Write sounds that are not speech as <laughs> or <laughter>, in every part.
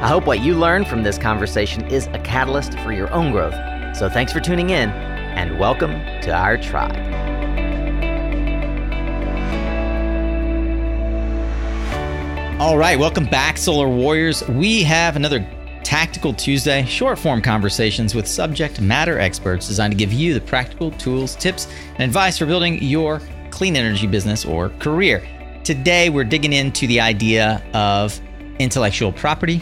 I hope what you learn from this conversation is a catalyst for your own growth. So thanks for tuning in, and welcome to our tribe. All right, welcome back, Solar Warriors. We have another Tactical Tuesday, short form conversations with subject matter experts designed to give you the practical tools, tips, and advice for building your clean energy business or career. Today, we're digging into the idea of intellectual property,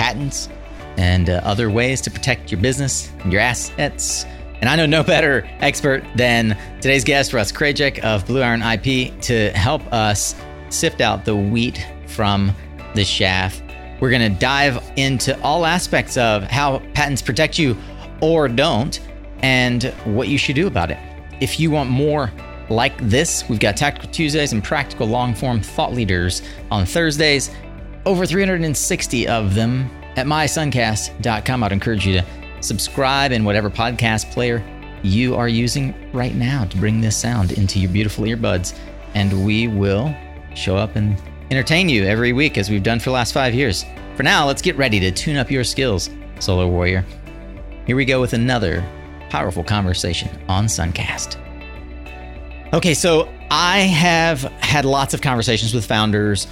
patents, and uh, other ways to protect your business and your assets. And I know no better expert than today's guest, Russ Krajec of Blue Iron IP, to help us sift out the wheat from the chaff. We're going to dive into all aspects of how patents protect you or don't and what you should do about it. If you want more like this, we've got Tactical Tuesdays and practical long form thought leaders on Thursdays. Over 360 of them at mysuncast.com. I'd encourage you to subscribe in whatever podcast player you are using right now to bring this sound into your beautiful earbuds. And we will show up and entertain you every week as we've done for the last five years. For now, let's get ready to tune up your skills, Solar Warrior. Here we go with another powerful conversation on Suncast. Okay, so I have had lots of conversations with founders,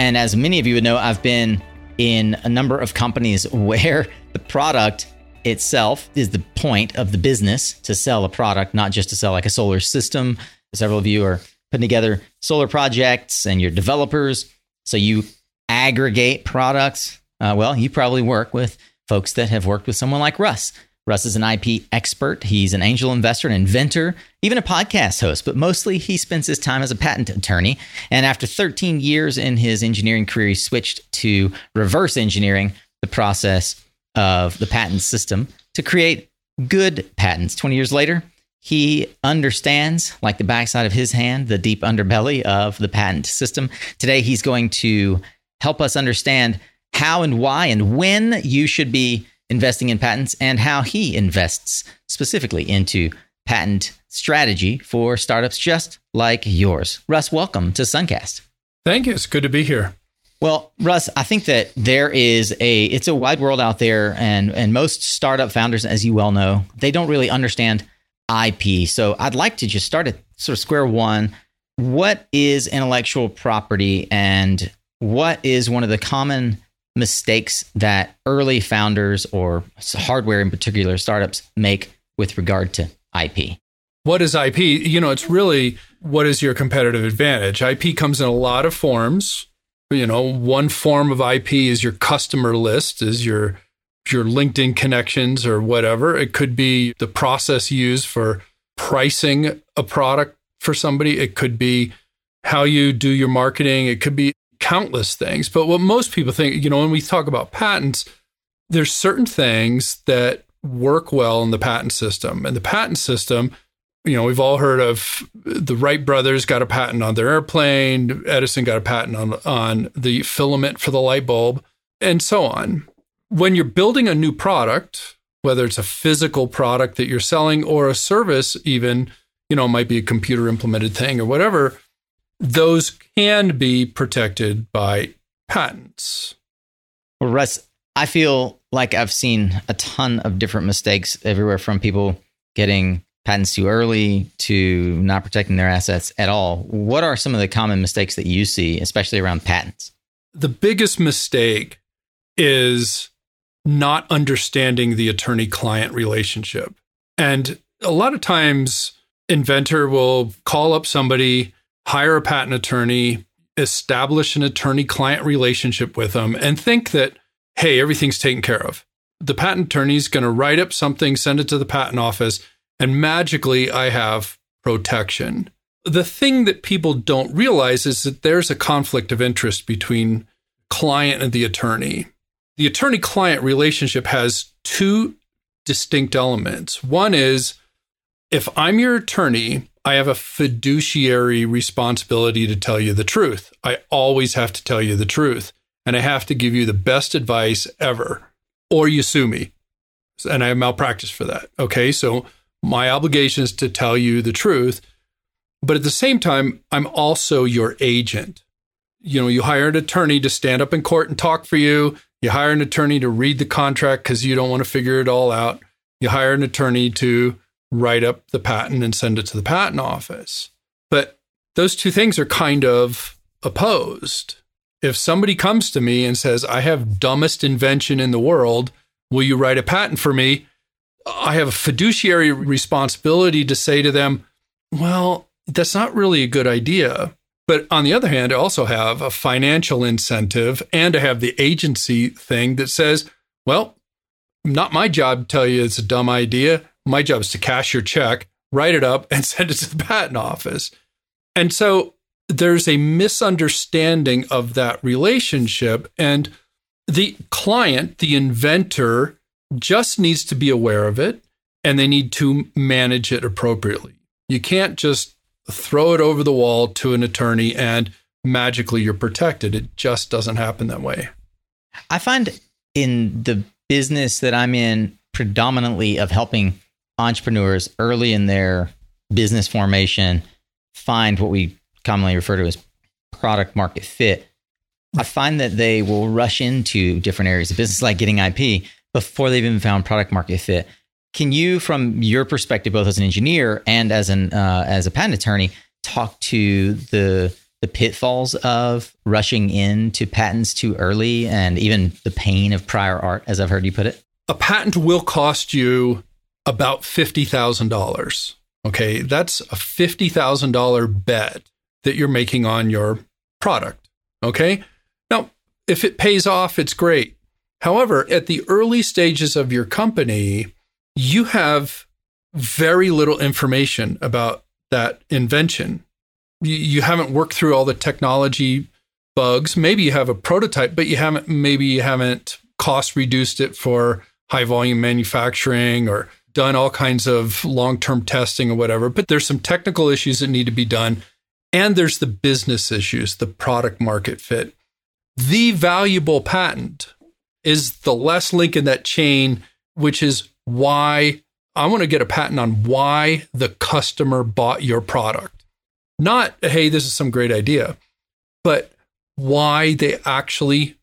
and as many of you would know, I've been in a number of companies <laughs> where the product itself is the point of the business to sell a product, not just to sell like a solar system. Several of you are putting together solar projects and you're developers. So you aggregate products. Uh, well, you probably work with folks that have worked with someone like Russ. Russ is an IP expert. He's an angel investor, an inventor, even a podcast host, but mostly he spends his time as a patent attorney. And after 13 years in his engineering career, he switched to reverse engineering the process of the patent system to create good patents. 20 years later, he understands, like the backside of his hand, the deep underbelly of the patent system. Today, he's going to help us understand how and why and when you should be investing in patents and how he invests specifically into patent strategy for startups just like yours. Russ, welcome to Suncast. Thank you. It's good to be here. Well, Russ, I think that there is a it's a wide world out there and and most startup founders as you well know, they don't really understand IP. So I'd like to just start at sort of square one. What is intellectual property and what is one of the common mistakes that early founders or hardware in particular startups make with regard to IP? What is IP? You know, it's really what is your competitive advantage? IP comes in a lot of forms. You know, one form of IP is your customer list, is your your LinkedIn connections or whatever. It could be the process used for pricing a product for somebody. It could be how you do your marketing. It could be countless things. But what most people think, you know, when we talk about patents, there's certain things that work well in the patent system. And the patent system, you know, we've all heard of the Wright brothers got a patent on their airplane, Edison got a patent on on the filament for the light bulb, and so on. When you're building a new product, whether it's a physical product that you're selling or a service even, you know, it might be a computer implemented thing or whatever, those can be protected by patents. Well, Russ, I feel like I've seen a ton of different mistakes everywhere from people getting patents too early to not protecting their assets at all. What are some of the common mistakes that you see, especially around patents? The biggest mistake is not understanding the attorney client relationship. And a lot of times, inventor will call up somebody hire a patent attorney, establish an attorney client relationship with them, and think that, hey, everything's taken care of. The patent attorney is going to write up something, send it to the patent office, and magically I have protection. The thing that people don't realize is that there's a conflict of interest between client and the attorney. The attorney client relationship has two distinct elements. One is if I'm your attorney, I have a fiduciary responsibility to tell you the truth. I always have to tell you the truth, and I have to give you the best advice ever, or you sue me. And I have malpractice for that. Okay. So my obligation is to tell you the truth. But at the same time, I'm also your agent. You know, you hire an attorney to stand up in court and talk for you. You hire an attorney to read the contract because you don't want to figure it all out. You hire an attorney to write up the patent and send it to the patent office. But those two things are kind of opposed. If somebody comes to me and says, I have dumbest invention in the world, will you write a patent for me? I have a fiduciary responsibility to say to them, well, that's not really a good idea. But on the other hand, I also have a financial incentive and I have the agency thing that says, well, not my job to tell you it's a dumb idea. My job is to cash your check, write it up, and <laughs> send it to the patent office. And so there's a misunderstanding of that relationship. And the client, the inventor, just needs to be aware of it and they need to manage it appropriately. You can't just throw it over the wall to an attorney and magically you're protected. It just doesn't happen that way. I find in the business that I'm in, predominantly of helping entrepreneurs early in their business formation find what we commonly refer to as product market fit. I find that they will rush into different areas of business, like getting IP, before they've even found product market fit. Can you, from your perspective, both as an engineer and as an uh, as a patent attorney, talk to the the pitfalls of rushing into patents too early, and even the pain of prior art, as I've heard you put it? A patent will cost you about fifty thousand dollars. Okay, that's a fifty thousand dollar bet that you're making on your product. Okay, now if it pays off, it's great. However, at the early stages of your company, you have very little information about that invention. You, haven't worked through all the technology bugs. Maybe you have a prototype, but you haven't, maybe you haven't cost reduced it for high volume manufacturing or done all kinds of long term testing or whatever. But there's some technical issues that need to be done. And there's the business issues, the product market fit. The valuable patent is the last link in that chain, which is why I want to get a patent on why the customer bought your product. Not, hey, this is some great idea, but why they actually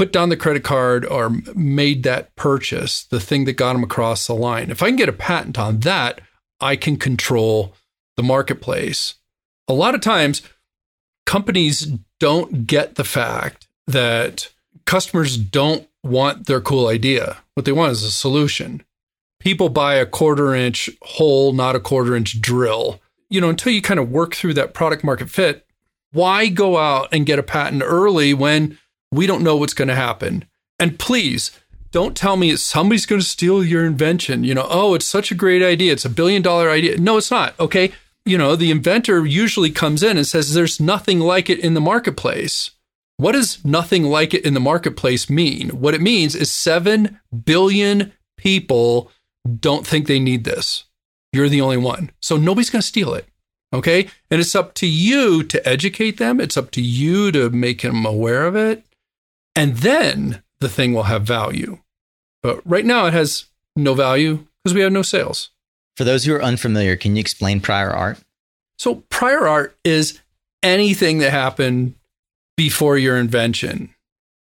put down the credit card or made that purchase, the thing that got them across the line. If I can get a patent on that, I can control the marketplace. A lot of times, companies don't get the fact that customers don't want their cool idea. What they want is a solution. People buy a quarter inch hole, not a quarter inch drill. You know, until you kind of work through that product market fit, why go out and get a patent early when we don't know what's going to happen? And please don't tell me somebody's going to steal your invention. You know, oh, it's such a great idea. It's a billion dollar idea. No, it's not. Okay. You know, the inventor usually comes in and says, there's nothing like it in the marketplace. What does nothing like it in the marketplace mean? What it means is 7 billion people don't think they need this. You're the only one. So nobody's going to steal it. Okay. And it's up to you to educate them. It's up to you to make them aware of it. And then the thing will have value. But right now it has no value because we have no sales. For those who are unfamiliar, can you explain prior art? So, prior art is anything that happened before your invention,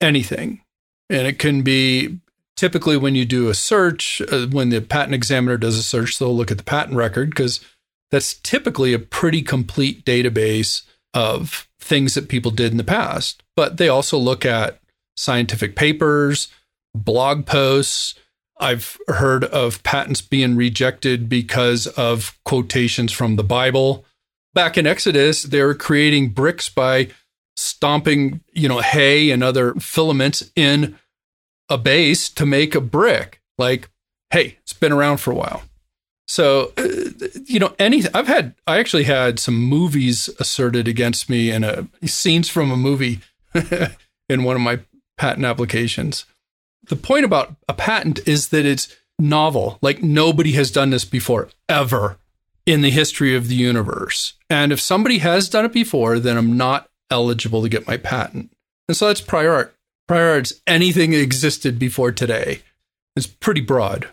anything. And it can be typically when you do a search, uh, when the patent examiner does a search, they'll look at the patent record because that's typically a pretty complete database of things that people did in the past. But they also look at scientific papers, blog posts. I've heard of patents being rejected because of quotations from the Bible. Back in Exodus, they were creating bricks by stomping, you know, hay and other filaments in a base to make a brick. Like, hey, it's been around for a while. So, uh, you know, anything I've had, I actually had some movies asserted against me and a scenes from a movie <laughs> in one of my patent applications. The point about a patent is that it's novel. Like nobody has done this before, ever in the history of the universe. And if somebody has done it before, then I'm not eligible to get my patent. And so that's prior art. Prior art's anything that existed before today. It's pretty broad.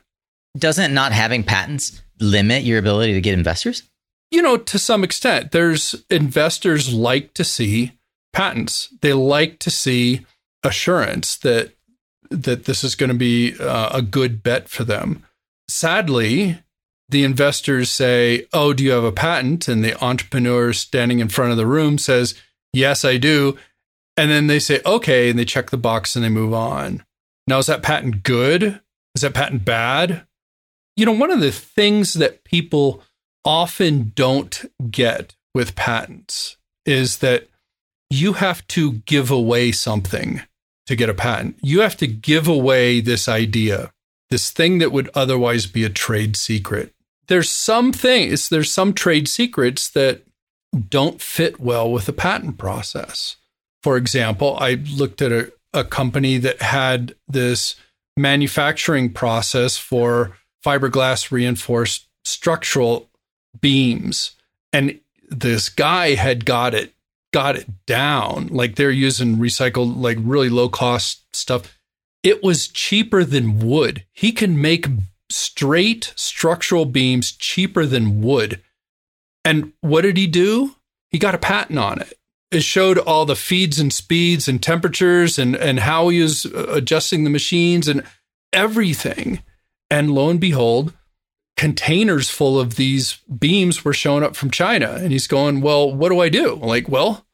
Doesn't not having patents limit your ability to get investors? You know, to some extent, there's investors like to see patents. They like to see assurance that that this is going to be uh, a good bet for them. Sadly, the investors say, "Oh, do you have a patent?" and the entrepreneur standing in front of the room says, "Yes, I do." And then they say, "Okay," and they check the box and they move on. Now, is that patent good? Is that patent bad? You know, one of the things that people often don't get with patents is that you have to give away something to get a patent. You have to give away this idea, this thing that would otherwise be a trade secret. There's some things, there's some trade secrets that don't fit well with the patent process. For example, I looked at a, a company that had this manufacturing process for fiberglass reinforced structural beams. And this guy had got it got it down. Like they're using recycled, like really low cost stuff. It was cheaper than wood. He can make straight structural beams cheaper than wood. And what did he do? He got a patent on it. It showed all the feeds and speeds and temperatures and, and how he was uh, adjusting the machines and everything. And lo and behold, containers full of these beams were showing up from China. And he's going, Well, what do I do? I'm like, well,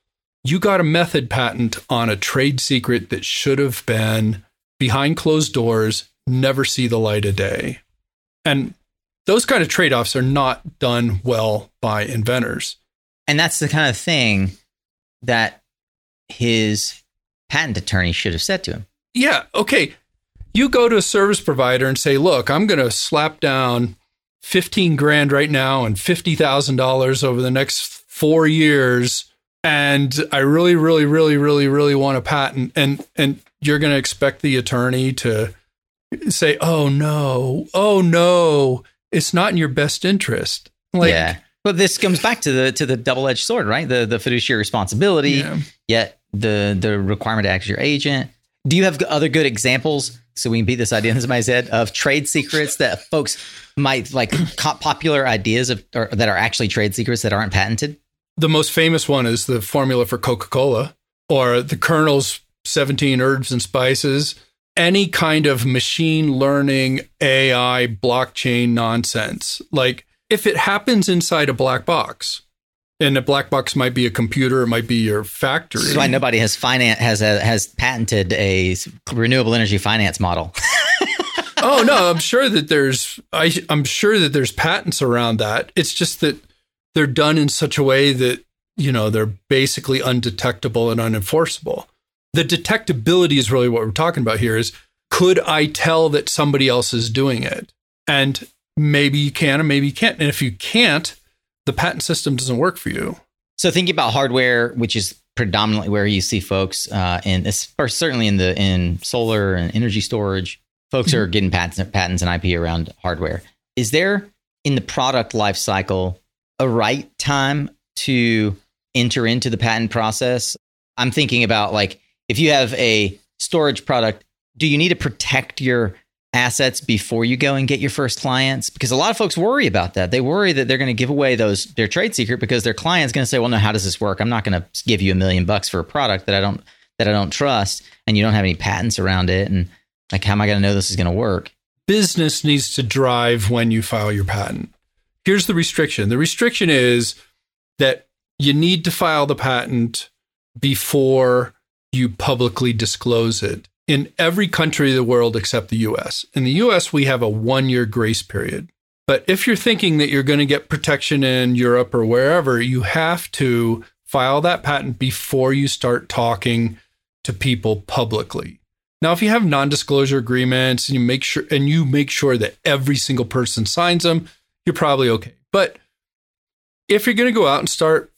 you got a method patent on a trade secret that should have been behind closed doors, never see the light of day. And those kind of trade offs are not done well by inventors. And that's the kind of thing that his patent attorney should have said to him. Yeah. Okay. You go to a service provider and say, look, I'm going to slap down 15 grand right now and $50,000 over the next four years. And I really, really, really, really, really want a patent. And, and you're going to expect the attorney to say, oh no, oh no, it's not in your best interest. Like, yeah. But this comes back to the to the double edged sword, right? The the fiduciary responsibility, yeah. yet the the requirement to act as your agent. Do you have other good examples so we can beat this idea into somebody's head of trade secrets that folks might like <clears throat> popular ideas of or, that are actually trade secrets that aren't patented? The most famous one is the formula for Coca Cola or the Colonel's 17 herbs and spices. Any kind of machine learning, AI, blockchain nonsense. Like if it happens inside a black box, and a black box might be a computer, it might be your factory. That's why nobody has finance has a, has patented a renewable energy finance model. <laughs> oh no, I'm sure that there's I, I'm sure that there's patents around that. It's just that they're done in such a way that you know they're basically undetectable and unenforceable. The detectability is really what we're talking about here. Is could I tell that somebody else is doing it? And maybe you can, and maybe you can't. And if you can't, the patent system doesn't work for you. So thinking about hardware, which is predominantly where you see folks uh, in, or certainly in the in solar and energy storage, folks mm-hmm. are getting patents, patents and IP around hardware. Is there in the product life cycle a right time to enter into the patent process? I'm thinking about like if you have a storage product, do you need to protect your assets before you go and get your first clients because a lot of folks worry about that. They worry that they're going to give away those their trade secret because their client's going to say well no how does this work? I'm not going to give you a million bucks for a product that i don't that i don't trust and you don't have any patents around it and like how am i going to know this is going to work? Business needs to drive when you file your patent. Here's the restriction. The restriction is that you need to file the patent before you publicly disclose it in every country of the world except the US. In the US, we have a one year grace period. But if you're thinking that you're going to get protection in Europe or wherever, you have to file that patent before you start talking to people publicly. Now, if you have non-disclosure agreements and you make sure and you make sure that every single person signs them, you're probably okay. But if you're going to go out and start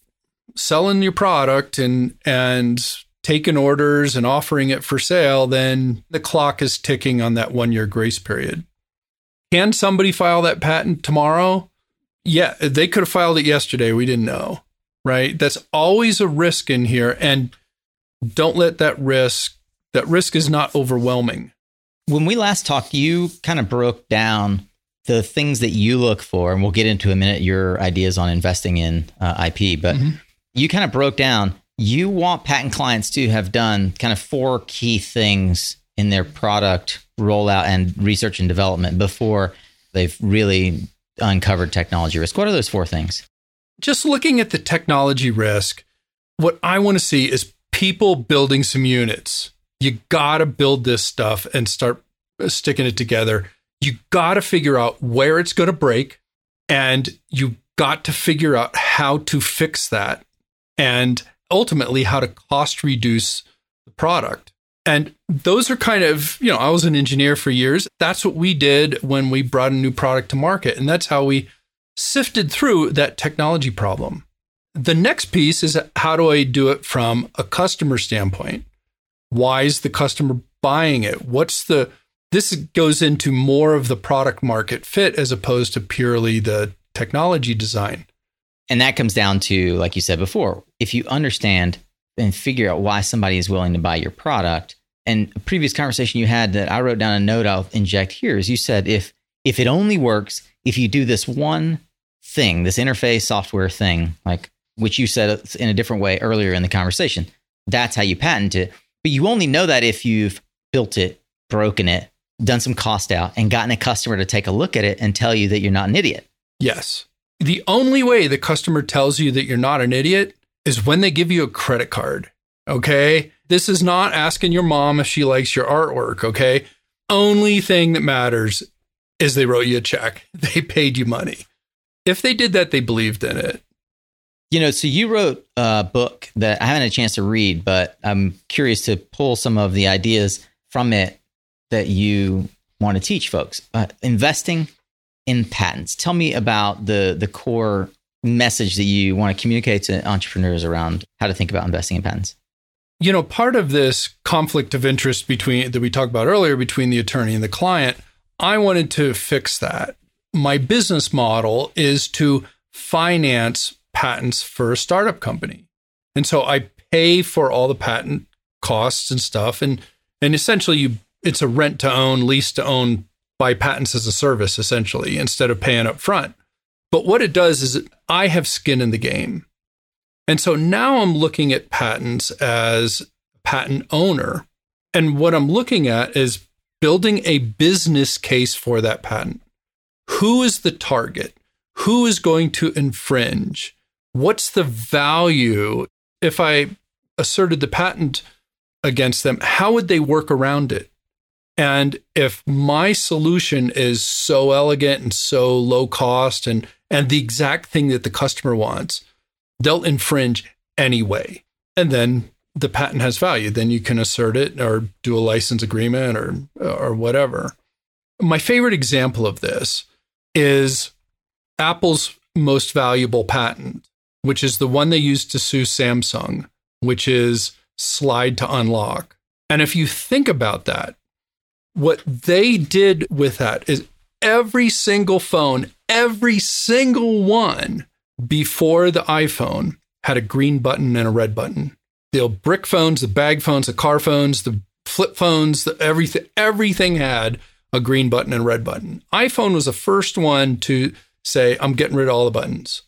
selling your product and and taken orders and offering it for sale, then the clock is ticking on that one year grace period. Can somebody file that patent tomorrow? Yeah, they could have filed it yesterday. We didn't know, right? That's always a risk in here. And don't let that risk, that risk is not overwhelming. When we last talked, you kind of broke down the things that you look for, and we'll get into a minute your ideas on investing in uh, IP, but mm-hmm. you kind of broke down you want patent clients to have done kind of four key things in their product rollout and research and development before they've really uncovered technology risk. What are those four things? Just looking at the technology risk, what I want to see is people building some units. You got to build this stuff and start uh, sticking it together. You got to figure out where it's going to break and you got to figure out how to fix that and ultimately how to cost reduce the product. And those are kind of, you know, I was an engineer for years. That's what we did when we brought a new product to market. And that's how we sifted through that technology problem. The next piece is how do I do it from a customer standpoint? Why is the customer buying it? What's the, this goes into more of the product market fit as opposed to purely the technology design. And that comes down to, like you said before, if you understand and figure out why somebody is willing to buy your product. And a previous conversation you had that I wrote down a note I'll inject here is you said if if it only works if you do this one thing, this interface software thing, like which you said in a different way earlier in the conversation, that's how you patent it. But you only know that if you've built it, broken it, done some cost out, and gotten a customer to take a look at it and tell you that you're not an idiot. Yes the only way the customer tells you that you're not an idiot is when they give you a credit card. Okay. This is not asking your mom if she likes your artwork. Okay. Only thing that matters is they wrote you a check, <laughs> they paid you money. If they did that, they believed in it. You know, so you wrote a book that I haven't had a chance to read, but I'm curious to pull some of the ideas from it that you want to teach folks. Uh, investing in patents. Tell me about the the core message that you want to communicate to entrepreneurs around how to think about investing in patents. You know, part of this conflict of interest between that we talked about earlier between the attorney and the client, I wanted to fix that. My business model is to finance patents for a startup company. And so I pay for all the patent costs and stuff and and essentially you it's a rent to own, lease to own buy patents as a service essentially instead of paying up front. But what it does is I have skin in the game. And so now I'm looking at patents as a patent owner. And what I'm looking at is building a business case for that patent. Who is the target? Who is going to infringe? What's the value? If I asserted the patent against them, how would they work around it? And if my solution is so elegant and so low cost and and the exact thing that the customer wants, they'll infringe anyway. And then the patent has value. Then you can assert it or do a license agreement or or whatever. My favorite example of this is Apple's most valuable patent, which is the one they used to sue Samsung, which is slide to unlock. And if you think about that, what they did with that is every single phone, every single one before the iPhone had a green button and a red button. The brick phones, the bag phones, the car phones, the flip phones, the everything, everything had a green button and red button. iPhone was the first one to say, I'm getting rid of all the buttons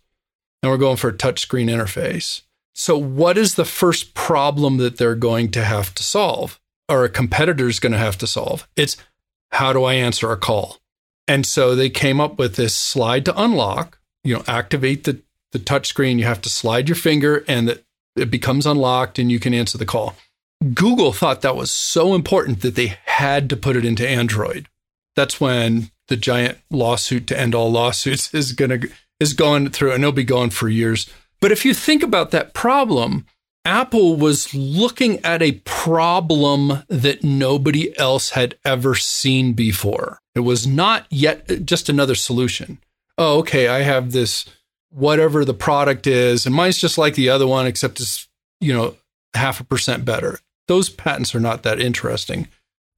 and we're going for a touchscreen interface. So, what is the first problem that they're going to have to solve? Or a competitor is going to have to solve. It's how do I answer a call? And so they came up with this slide to unlock, you know, activate the, the touch screen. You have to slide your finger and it, it becomes unlocked and you can answer the call. Google thought that was so important that they had to put it into Android. That's when the giant lawsuit to end all lawsuits <laughs> is going to is going through and it'll be going for years. But if you think about that problem, Apple was looking at a problem that nobody else had ever seen before. It was not yet uh, just another solution. Oh, okay, I have this whatever the product is, and mine's just like the other one, except it's, you know, half a percent better. Those patents are not that interesting.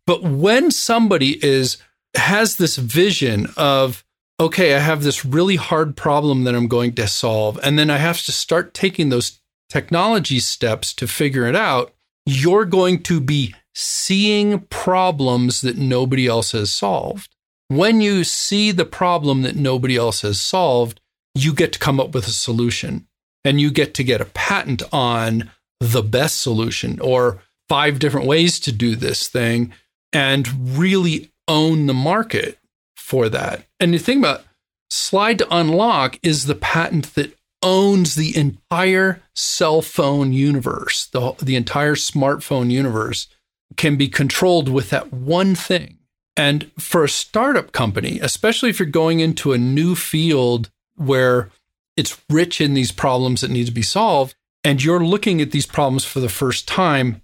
But when somebody is has this vision of, okay, I have this really hard problem that I'm going to solve. And then I have to start taking those technology steps to figure it out. You're going to be seeing problems that nobody else has solved. When you see the problem that nobody else has solved, you get to come up with a solution and you get to get a patent on the best solution or five different ways to do this thing and really own the market for that. And you think about slide to unlock is the patent that owns the entire cell phone universe, the, the entire smartphone universe can be controlled with that one thing. And for a startup company, especially if you're going into a new field where it's rich in these problems that need to be solved, and you're looking at these problems for the first time,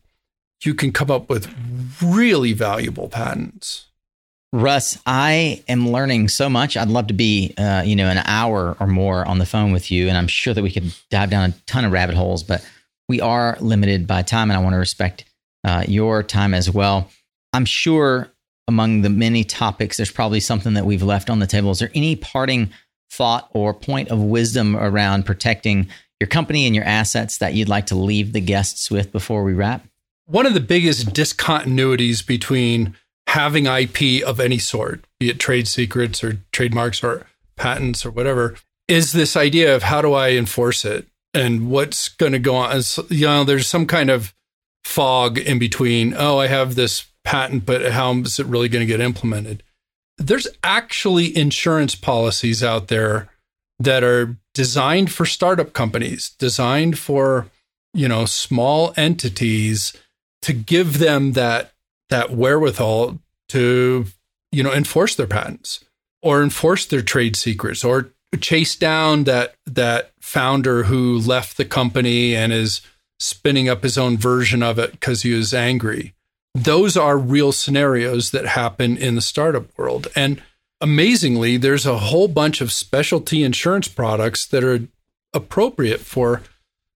you can come up with really valuable patents. Russ, I am learning so much. I'd love to be, uh, you know, an hour or more on the phone with you, and I'm sure that we could dive down a ton of rabbit holes. But we are limited by time, and I want to respect uh, your time as well. I'm sure among the many topics, there's probably something that we've left on the table. Is there any parting thought or point of wisdom around protecting your company and your assets that you'd like to leave the guests with before we wrap? One of the biggest discontinuities between having IP of any sort, be it trade secrets or trademarks or patents or whatever, is this idea of how do I enforce it and what's going to go on. You know, there's some kind of fog in between. Oh, I have this patent, but how is it really going to get implemented? There's actually insurance policies out there that are designed for startup companies, designed for, you know, small entities to give them that that wherewithal to you know enforce their patents or enforce their trade secrets or chase down that that founder who left the company and is spinning up his own version of it because he was angry. Those are real scenarios that happen in the startup world. And amazingly, there's a whole bunch of specialty insurance products that are appropriate for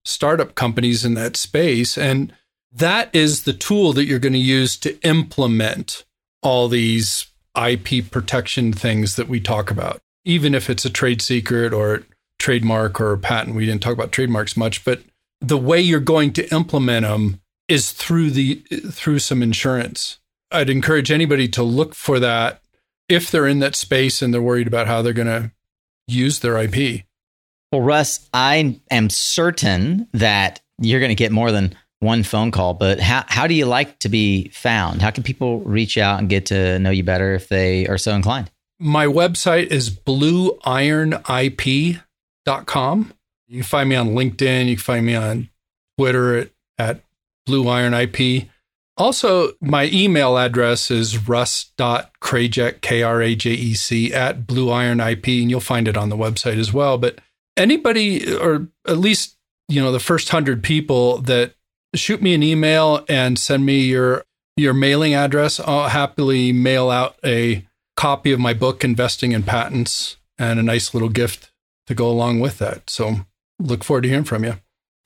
startup companies in that space. And that is the tool that you're going to use to implement all these IP protection things that we talk about, even if it's a trade secret or trademark or a patent. We didn't talk about trademarks much, but the way you're going to implement them is through the through some insurance. I'd encourage anybody to look for that if they're in that space and they're worried about how they're going to use their IP. Well, Russ, I am certain that you're going to get more than one phone call, but how, how do you like to be found? How can people reach out and get to know you better if they are so inclined? My website is blueironip.com. You can find me on LinkedIn. You can find me on Twitter at, at Blue Iron IP. Also, my email address is russ.krajec, K R A J E C, at blueironip, and you'll find it on the website as well. But anybody, or at least, you know, the first hundred people that shoot me an email and send me your your mailing address. I'll happily mail out a copy of my book, Investing in Patents, and a nice little gift to go along with that. So look forward to hearing from you.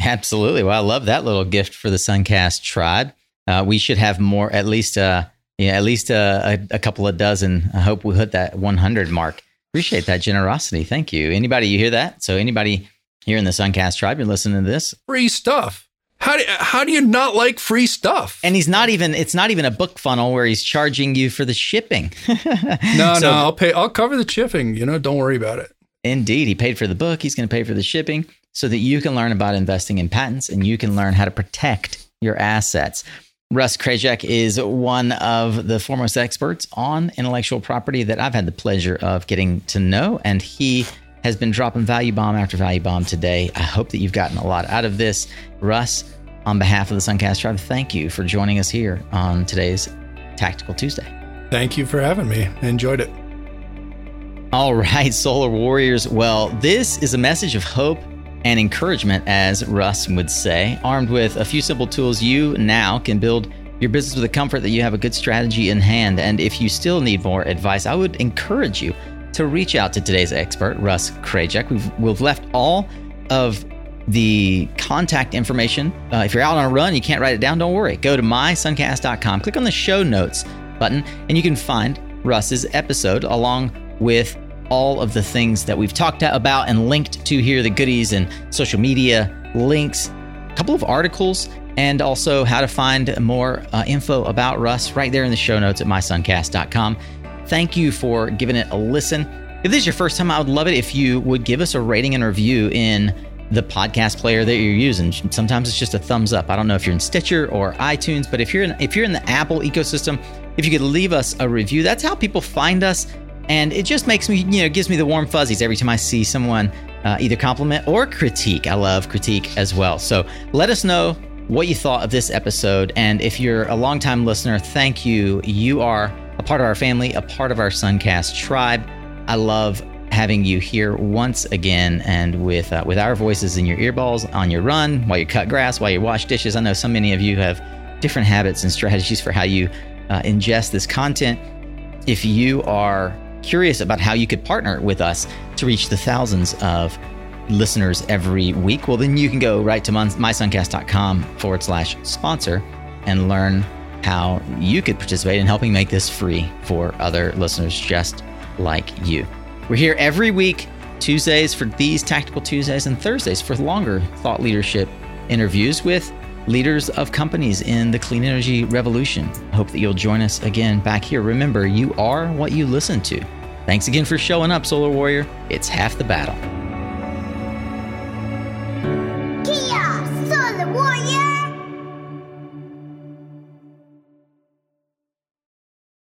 Absolutely. Well, I love that little gift for the Suncast tribe. Uh, we should have more, at least, uh, yeah, at least uh, a, a, couple of dozen. I hope we hit that 100 mark. Appreciate that generosity. Thank you. Anybody, you hear that? So, anybody here in the Suncast tribe, you're listening to this? Free stuff. How do, how do you not like free stuff? And he's not even it's not even a book funnel where he's charging you for the shipping. <laughs> no, so, no, I'll pay I'll cover the shipping, you know, don't worry about it. Indeed, he paid for the book, he's going to pay for the shipping so that you can learn about investing in patents and you can learn how to protect your assets. Russ Krajec is one of the foremost experts on intellectual property that I've had the pleasure of getting to know and he has been dropping value bomb after value bomb today. I hope that you've gotten a lot out of this. Russ, on behalf of the Suncast Tribe, thank you for joining us here on today's Tactical Tuesday. Thank you for having me. I enjoyed it. All right, Solar Warriors. Well, this is a message of hope and encouragement, as Russ would say. Armed with a few simple tools, you now can build your business with the comfort that you have a good strategy in hand. And if you still need more advice, I would encourage you to reach out to today's expert, Russ Krajec. We've, we've left all of the contact information. Uh, if you're out on a run, you can't write it down, don't worry. Go to mysuncast.com, click on the show notes button, and you can find Russ's episode, along with all of the things that we've talked about and linked to here the goodies and social media links, a couple of articles, and also how to find more uh, info about Russ right there in the show notes at mysuncast.com. Thank you for giving it a listen. If this is your first time, I would love it if you would give us a rating and review in the podcast player that you're using. Sometimes it's just a thumbs up. I don't know if you're in Stitcher or iTunes, but if you're in, if you're in the Apple ecosystem, if you could leave us a review, that's how people find us, and it just makes me, you know, gives me the warm fuzzies every time I see someone uh, either compliment or critique. I love critique as well. So let us know what you thought of this episode, and if you're a longtime listener, thank you. You are a part of our family, a part of our Suncast tribe. I love having you here once again and with uh, with our voices in your earballs on your run while you cut grass while you wash dishes i know so many of you have different habits and strategies for how you uh, ingest this content if you are curious about how you could partner with us to reach the thousands of listeners every week well then you can go right to mysuncast.com forward slash sponsor and learn how you could participate in helping make this free for other listeners just like you we're here every week, Tuesdays for these Tactical Tuesdays and Thursdays for longer thought leadership interviews with leaders of companies in the clean energy revolution. I hope that you'll join us again back here. Remember, you are what you listen to. Thanks again for showing up, Solar Warrior. It's half the battle.